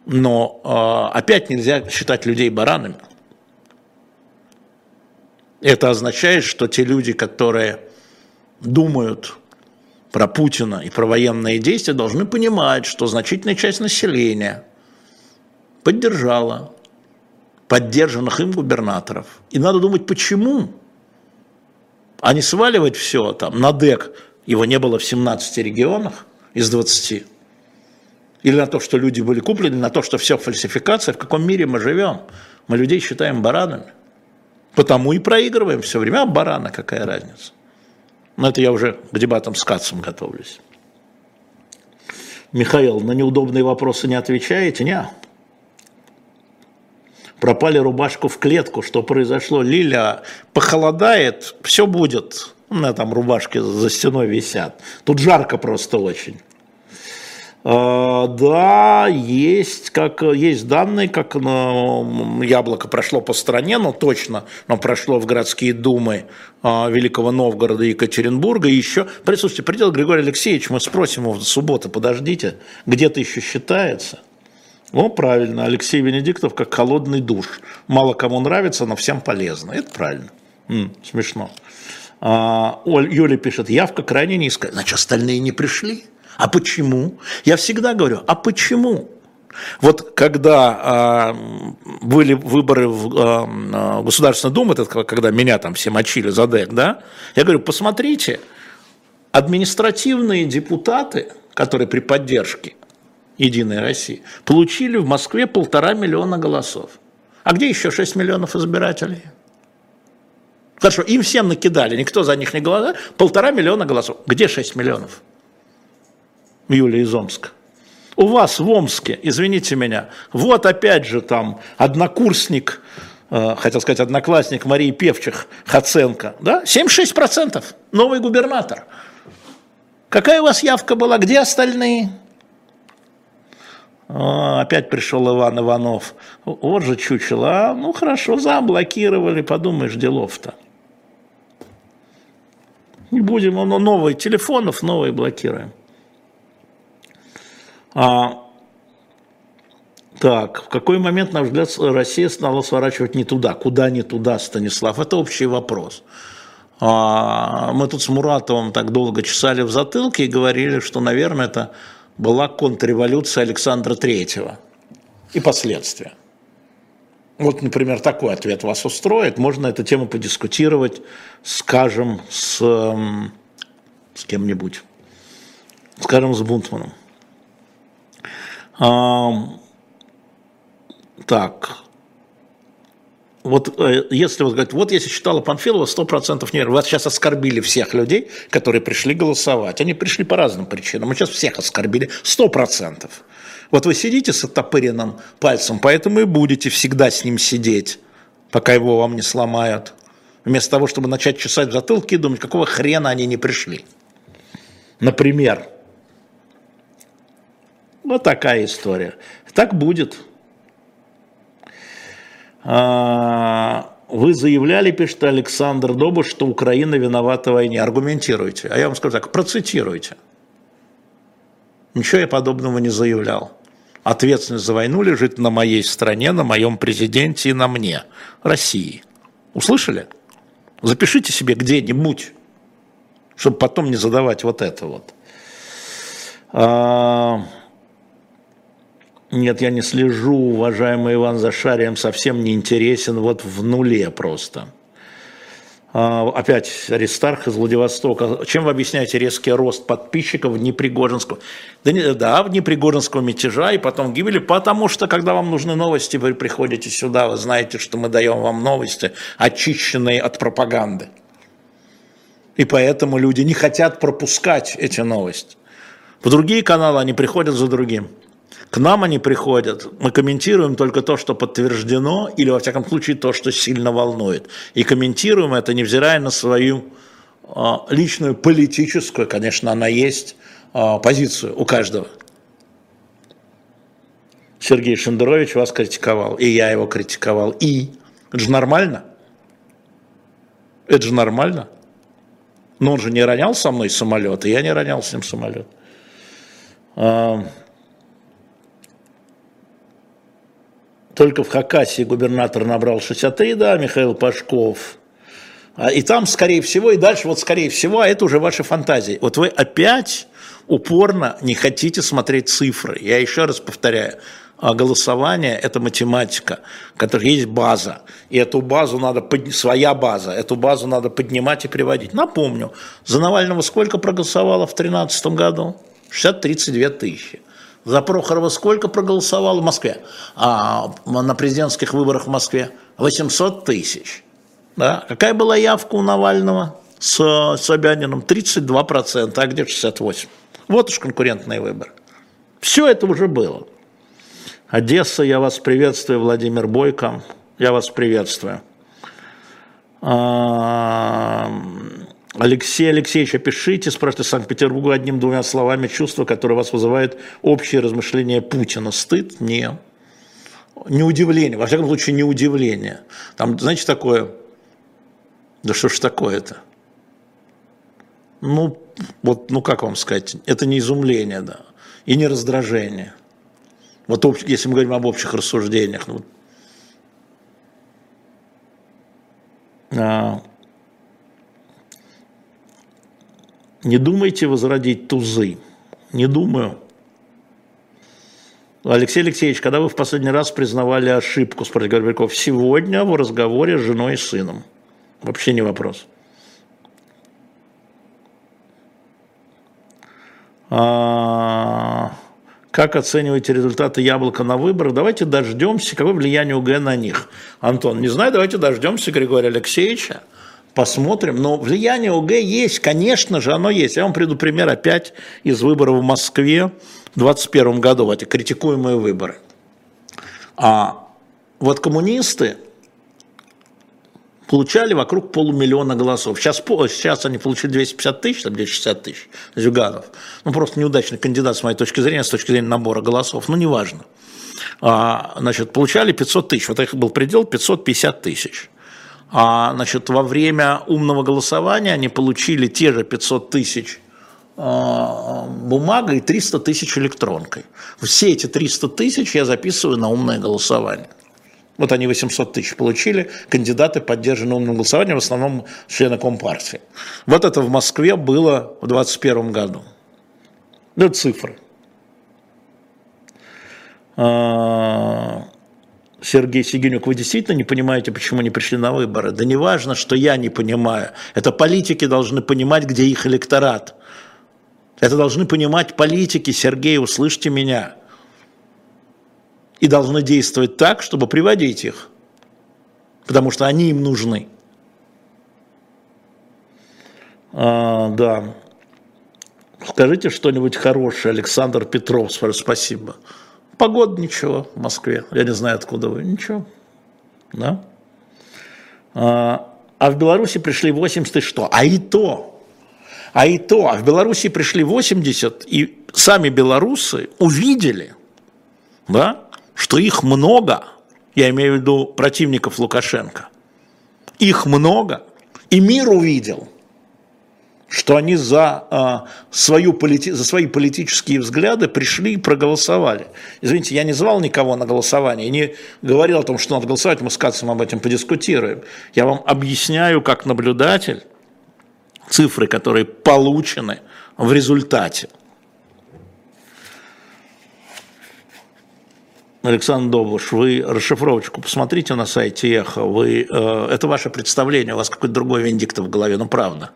Но э, опять нельзя считать людей баранами. Это означает, что те люди, которые думают про Путина и про военные действия, должны понимать, что значительная часть населения поддержала поддержанных им губернаторов. И надо думать, почему, а не сваливать все там на ДЭК, его не было в 17 регионах из 20, или на то, что люди были куплены, на то, что все фальсификация, в каком мире мы живем. Мы людей считаем баранами. Потому и проигрываем все время. А барана какая разница? Но это я уже к дебатам с Кацем готовлюсь. Михаил, на неудобные вопросы не отвечаете? Не. Пропали рубашку в клетку. Что произошло? Лиля, похолодает, все будет. Меня там рубашки за стеной висят. Тут жарко просто очень. А, да, есть, как, есть данные, как ну, яблоко прошло по стране, но точно но прошло в городские думы а, Великого Новгорода и Екатеринбурга. И еще, присутствие придет Григорий Алексеевич, мы спросим его в субботу, подождите, где-то еще считается? Ну, правильно, Алексей Венедиктов как холодный душ. Мало кому нравится, но всем полезно. Это правильно. М, смешно. А, Оль, Юля пишет, явка крайне низкая. Значит, остальные не пришли? А почему? Я всегда говорю, а почему? Вот когда э, были выборы в э, Государственную Думу, это когда меня там все мочили за ДЭК, да, я говорю, посмотрите, административные депутаты, которые при поддержке Единой России, получили в Москве полтора миллиона голосов. А где еще 6 миллионов избирателей? Хорошо, им всем накидали, никто за них не голосовал, полтора миллиона голосов. Где 6 миллионов? Юлия из Омска. У вас в Омске, извините меня, вот опять же там однокурсник, э, хотел сказать одноклассник Марии Певчих, Хаценко, да, 76%, новый губернатор. Какая у вас явка была, где остальные? О, опять пришел Иван Иванов. Вот же чучело. А, ну хорошо, заблокировали, подумаешь, делов-то. Не будем, но новые телефонов, новые блокируем. А, так, в какой момент, на взгляд, Россия стала сворачивать не туда? Куда не туда, Станислав? Это общий вопрос. А, мы тут с Муратовым так долго чесали в затылке и говорили, что, наверное, это была контрреволюция Александра Третьего и последствия. Вот, например, такой ответ вас устроит. Можно эту тему подискутировать, скажем, с, с кем-нибудь. Скажем, с Бунтманом. Так, вот э, если вот говорить, вот если читала Панфилова, 100% не вас сейчас оскорбили всех людей, которые пришли голосовать. Они пришли по разным причинам. Мы сейчас всех оскорбили 100%. Вот вы сидите с оттопыренным пальцем, поэтому и будете всегда с ним сидеть, пока его вам не сломают. Вместо того, чтобы начать чесать в затылке и думать, какого хрена они не пришли. Например. Вот такая история. Так будет. А, вы заявляли, пишет Александр Добуш, что Украина виновата в войне. Аргументируйте. А я вам скажу так, процитируйте. Ничего я подобного не заявлял. Ответственность за войну лежит на моей стране, на моем президенте и на мне, России. Услышали? Запишите себе где-нибудь, чтобы потом не задавать вот это вот. Нет, я не слежу, уважаемый Иван Зашарием, совсем не интересен, вот в нуле просто. А, опять Аристарх из Владивостока. Чем вы объясняете резкий рост подписчиков в Непригожинского? Да, не, да, в Непригожинского мятежа и потом гибели, потому что, когда вам нужны новости, вы приходите сюда, вы знаете, что мы даем вам новости, очищенные от пропаганды. И поэтому люди не хотят пропускать эти новости. В другие каналы они приходят за другим. К нам они приходят, мы комментируем только то, что подтверждено, или во всяком случае то, что сильно волнует. И комментируем это, невзирая на свою э, личную политическую, конечно, она есть, э, позицию у каждого. Сергей Шендерович вас критиковал, и я его критиковал. И это же нормально. Это же нормально. Но он же не ронял со мной самолет, и я не ронял с ним самолет. Только в Хакасии губернатор набрал 63, да, Михаил Пашков. А, и там, скорее всего, и дальше, вот скорее всего, а это уже ваши фантазии. Вот вы опять упорно не хотите смотреть цифры. Я еще раз повторяю, а голосование – это математика, в которой есть база. И эту базу надо, под... своя база, эту базу надо поднимать и приводить. Напомню, за Навального сколько проголосовало в 2013 году? 60-32 тысячи. За Прохорова сколько проголосовало в Москве? А на президентских выборах в Москве? 800 тысяч. Да? Какая была явка у Навального с Собяниным? 32%, а где 68%? Вот уж конкурентный выбор. Все это уже было. Одесса, я вас приветствую, Владимир Бойко, я вас приветствую. Алексей Алексеевич, опишите, спрашивайте Санкт-Петербургу одним-двумя словами чувства, которые вас вызывает общее размышление Путина. Стыд? Нет. Не удивление, во всяком случае не удивление. Там, знаете, такое, да что ж такое-то? Ну, вот, ну как вам сказать, это не изумление, да, и не раздражение. Вот если мы говорим об общих рассуждениях. Ну, а, не думайте возродить тузы. Не думаю. Алексей Алексеевич, когда вы в последний раз признавали ошибку, спрашивает Горбяков, сегодня в разговоре с женой и сыном. Вообще не вопрос. А, как оцениваете результаты яблока на выборах? Давайте дождемся, какое влияние УГ на них. Антон, не знаю, давайте дождемся Григория Алексеевича, посмотрим. Но влияние УГ есть, конечно же, оно есть. Я вам приду пример опять из выборов в Москве в 2021 году, эти критикуемые выборы. А вот коммунисты получали вокруг полумиллиона голосов. Сейчас, сейчас они получили 250 тысяч, там 260 тысяч, Зюганов. Ну, просто неудачный кандидат, с моей точки зрения, с точки зрения набора голосов, ну, неважно. А, значит, получали 500 тысяч, вот их был предел 550 тысяч. А, значит, во время умного голосования они получили те же 500 тысяч а, бумагой и 300 тысяч электронкой. Все эти 300 тысяч я записываю на умное голосование. Вот они 800 тысяч получили, кандидаты поддержаны умным голосованием, в основном члены Компартии. Вот это в Москве было в 2021 году. Это цифры. Сергей Сигинюк, вы действительно не понимаете, почему не пришли на выборы? Да не важно, что я не понимаю. Это политики должны понимать, где их электорат. Это должны понимать политики. Сергей, услышьте меня и должны действовать так, чтобы приводить их, потому что они им нужны. А, да. Скажите что-нибудь хорошее, Александр Петров, спасибо. Погода ничего в Москве, я не знаю, откуда вы, ничего. Да? А, а в Беларуси пришли 80 и что? А и то, а и то, а в Беларуси пришли 80, и сами белорусы увидели, да, что их много, я имею в виду противников Лукашенко, их много, и мир увидел, что они за, а, свою полити... за свои политические взгляды пришли и проголосовали. Извините, я не звал никого на голосование, не говорил о том, что надо голосовать, мы с Кацем об этом подискутируем. Я вам объясняю, как наблюдатель, цифры, которые получены в результате – Александр Довлаш, вы расшифровочку посмотрите на сайте Эхо, вы, э, это ваше представление, у вас какой-то другой Венедиктов в голове, ну правда.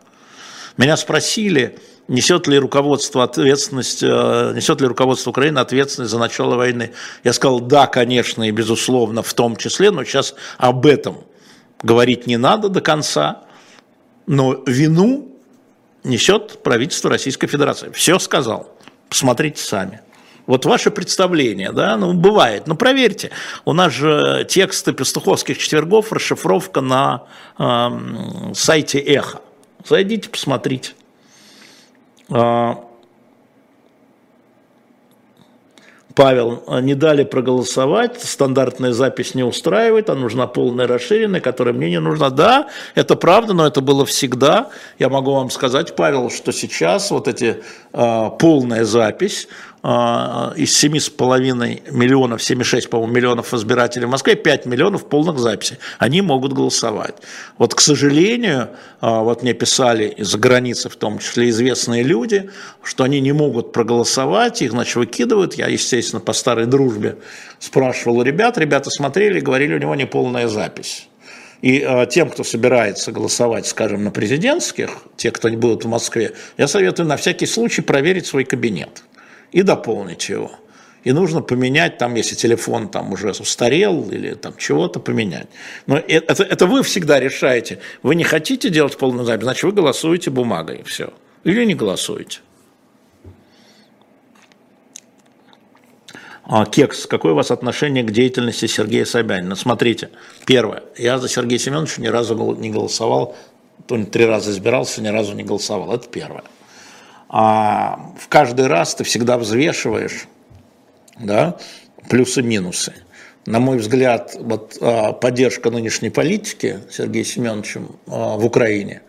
Меня спросили, несет ли руководство ответственность, э, несет ли руководство Украины ответственность за начало войны. Я сказал, да, конечно, и безусловно, в том числе, но сейчас об этом говорить не надо до конца, но вину несет правительство Российской Федерации. Все сказал. Посмотрите сами. Вот ваше представление, да, ну, бывает. Ну, проверьте. У нас же тексты пастуховских четвергов, расшифровка на э, сайте Эхо. Зайдите, посмотрите. А, Павел, не дали проголосовать, стандартная запись не устраивает, а нужна полная расширенная, которая мне не нужна. Да, это правда, но это было всегда. Я могу вам сказать, Павел, что сейчас вот эти э, полная запись, а, из 7,5 миллионов, 7,6, по-моему, миллионов избирателей в Москве, 5 миллионов полных записей. Они могут голосовать. Вот, к сожалению, а, вот мне писали из-за границы, в том числе известные люди, что они не могут проголосовать, их, значит, выкидывают. Я, естественно, по старой дружбе спрашивал у ребят, ребята смотрели, говорили, у него не полная запись. И э, тем, кто собирается голосовать, скажем, на президентских, те, кто не будут в Москве, я советую на всякий случай проверить свой кабинет и дополнить его. И нужно поменять, там, если телефон там уже устарел или там чего-то поменять. Но это, это вы всегда решаете. Вы не хотите делать полную запись, значит, вы голосуете бумагой, все. Или не голосуете. А, Кекс, какое у вас отношение к деятельности Сергея Собянина? Смотрите, первое, я за Сергея Семеновича ни разу не голосовал, то три раза избирался, ни разу не голосовал, это первое а в каждый раз ты всегда взвешиваешь да, плюсы-минусы. На мой взгляд, вот, а, поддержка нынешней политики Сергеем Семеновичем а, в Украине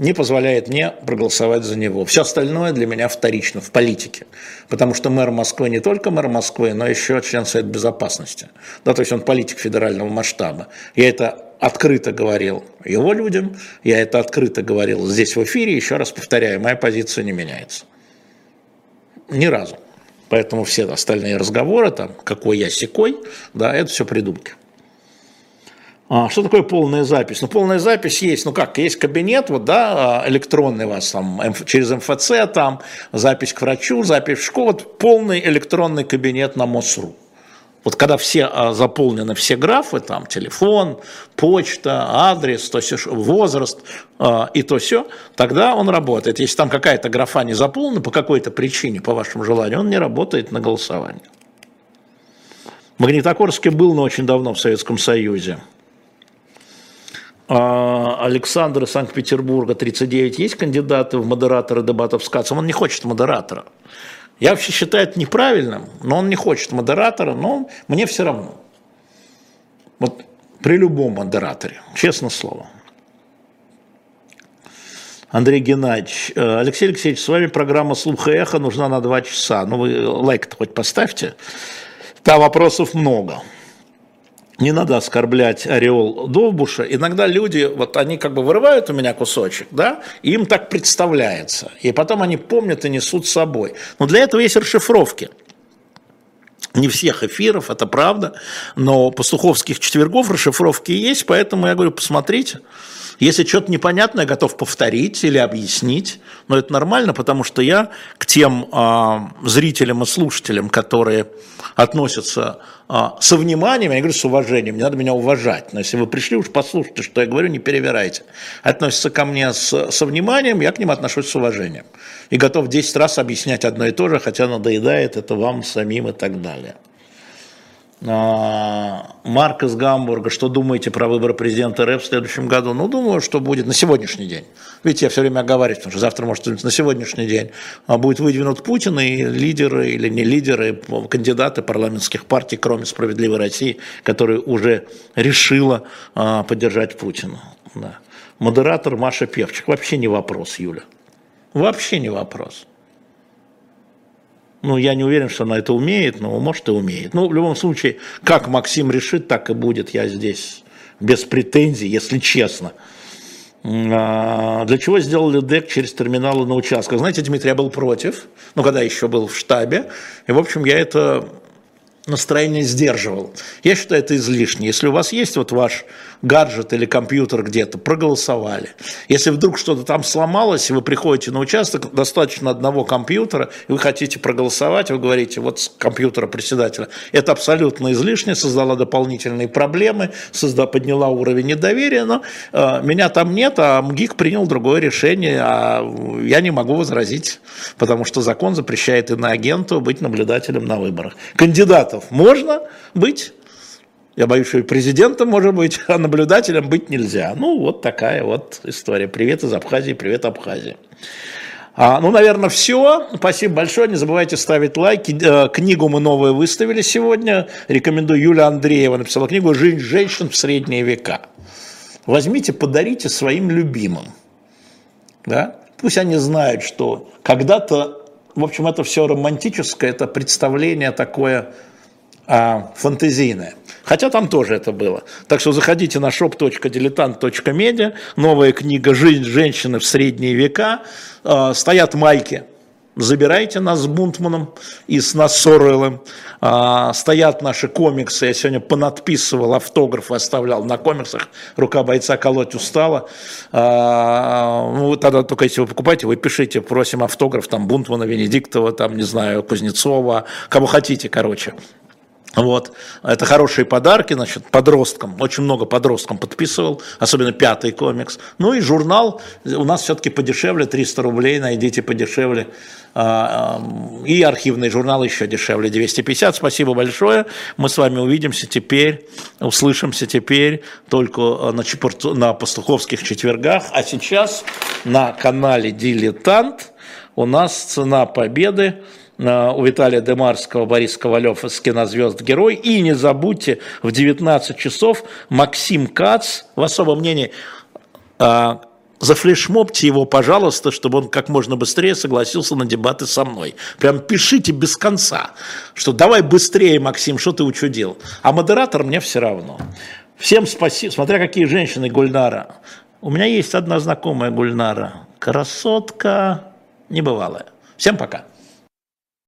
не позволяет мне проголосовать за него. Все остальное для меня вторично в политике, потому что мэр Москвы не только мэр Москвы, но еще член Совета Безопасности. Да, то есть он политик федерального масштаба. Я это открыто говорил его людям, я это открыто говорил здесь в эфире, еще раз повторяю, моя позиция не меняется. Ни разу. Поэтому все остальные разговоры, там, какой я секой, да, это все придумки. А, что такое полная запись? Ну, полная запись есть, ну как, есть кабинет, вот, да, электронный у вас там, через МФЦ, там, запись к врачу, запись в школу, вот полный электронный кабинет на МОСРУ. Вот когда все а, заполнены все графы, там телефон, почта, адрес, то все, возраст а, и то все, тогда он работает. Если там какая-то графа не заполнена по какой-то причине, по вашему желанию, он не работает на голосование. Магнитогорский был, но очень давно в Советском Союзе. А, Александр из Санкт-Петербурга, 39. Есть кандидаты в модераторы дебатов с Кацом? Он не хочет модератора. Я вообще считаю это неправильным, но он не хочет модератора, но мне все равно. Вот при любом модераторе, честное слово. Андрей Геннадьевич, э, Алексей Алексеевич, с вами программа «Слух и эхо» нужна на два часа. Ну, вы лайк-то хоть поставьте. Там вопросов много не надо оскорблять ореол Довбуша. Иногда люди, вот они как бы вырывают у меня кусочек, да, и им так представляется. И потом они помнят и несут с собой. Но для этого есть расшифровки. Не всех эфиров, это правда, но пастуховских четвергов расшифровки есть, поэтому я говорю, посмотрите. Если что-то непонятное, готов повторить или объяснить, но это нормально, потому что я к тем э, зрителям и слушателям, которые относятся э, со вниманием, я говорю с уважением, не надо меня уважать, но если вы пришли, уж послушайте, что я говорю, не перевирайте. Относятся ко мне с, со вниманием, я к ним отношусь с уважением. И готов 10 раз объяснять одно и то же, хотя надоедает это вам самим и так далее. А, Марк из Гамбурга, что думаете про выборы президента РФ в следующем году? Ну, думаю, что будет на сегодняшний день. Видите, я все время оговариваюсь, потому что завтра, может, на сегодняшний день а, будет выдвинут Путин и лидеры или не лидеры, кандидаты парламентских партий, кроме «Справедливой России», которая уже решила а, поддержать Путина. Да. Модератор Маша Певчик. Вообще не вопрос, Юля. Вообще не вопрос. Ну, я не уверен, что она это умеет, но может и умеет. Ну, в любом случае, как Максим решит, так и будет. Я здесь без претензий, если честно. А, для чего сделали ДЭК через терминалы на участках? Знаете, Дмитрий, я был против, ну, когда еще был в штабе. И, в общем, я это настроение сдерживал. Я считаю, это излишне. Если у вас есть вот ваш гаджет или компьютер где-то, проголосовали. Если вдруг что-то там сломалось, и вы приходите на участок, достаточно одного компьютера, и вы хотите проголосовать, вы говорите, вот с компьютера председателя, это абсолютно излишне, создала дополнительные проблемы, созда, подняла уровень недоверия, но э, меня там нет, а МГИК принял другое решение, а я не могу возразить, потому что закон запрещает иноагенту быть наблюдателем на выборах. Кандидатов можно быть, я боюсь, что и президентом может быть, а наблюдателем быть нельзя. Ну, вот такая вот история. Привет из Абхазии, привет Абхазии. А, ну, наверное, все. Спасибо большое. Не забывайте ставить лайки. Э, книгу мы новую выставили сегодня. Рекомендую. Юля Андреева написала книгу «Жизнь женщин в средние века». Возьмите, подарите своим любимым. Да? Пусть они знают, что когда-то, в общем, это все романтическое, это представление такое а, фантазийное. Хотя там тоже это было. Так что заходите на shop.diletant.media, новая книга «Жизнь женщины в средние века». А, стоят майки забирайте нас с Бунтманом и с нас с Оруэллом. А, стоят наши комиксы, я сегодня понадписывал автографы, оставлял на комиксах, рука бойца колоть устала. А, ну, тогда только если вы покупаете, вы пишите, просим автограф, там Бунтмана, Венедиктова, там, не знаю, Кузнецова, кого хотите, короче. Вот. Это хорошие подарки, значит, подросткам. Очень много подросткам подписывал, особенно пятый комикс. Ну и журнал у нас все-таки подешевле, 300 рублей, найдите подешевле. А, и архивный журнал еще дешевле, 250. Спасибо большое. Мы с вами увидимся теперь, услышимся теперь только на, на пастуховских четвергах. А сейчас на канале «Дилетант» у нас цена победы у Виталия Демарского, Борис Ковалев из кинозвезд Герой. И не забудьте, в 19 часов Максим Кац, в особом мнении, а, зафлешмобьте его, пожалуйста, чтобы он как можно быстрее согласился на дебаты со мной. Прям пишите без конца, что давай быстрее, Максим, что ты учудил. А модератор мне все равно. Всем спасибо, смотря какие женщины Гульнара. У меня есть одна знакомая Гульнара, красотка небывалая. Всем пока.